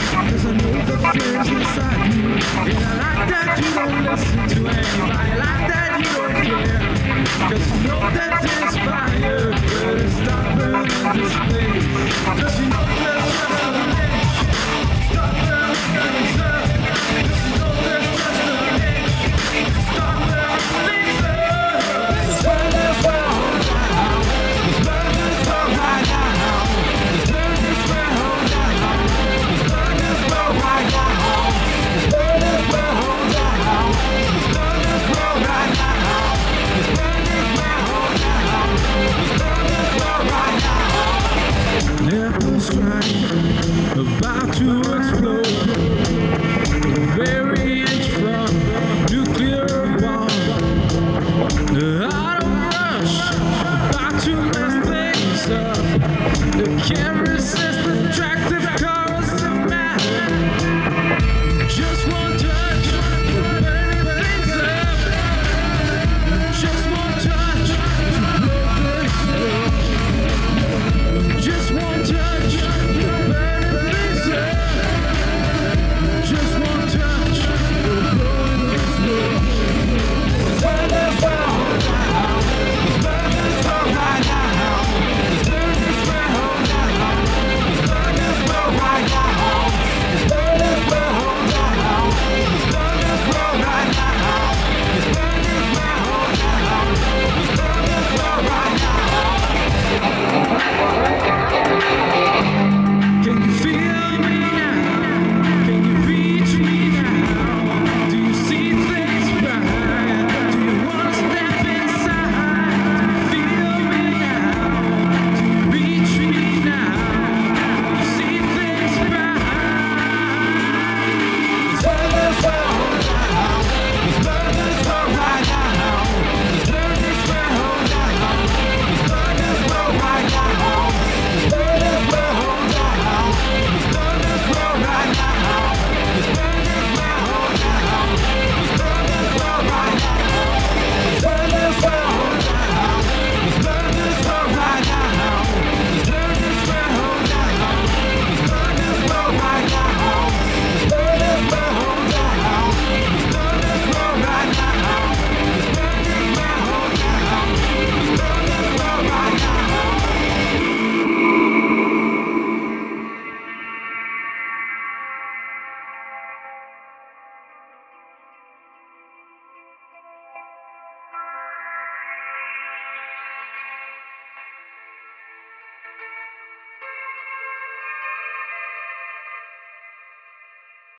Yeah. morning.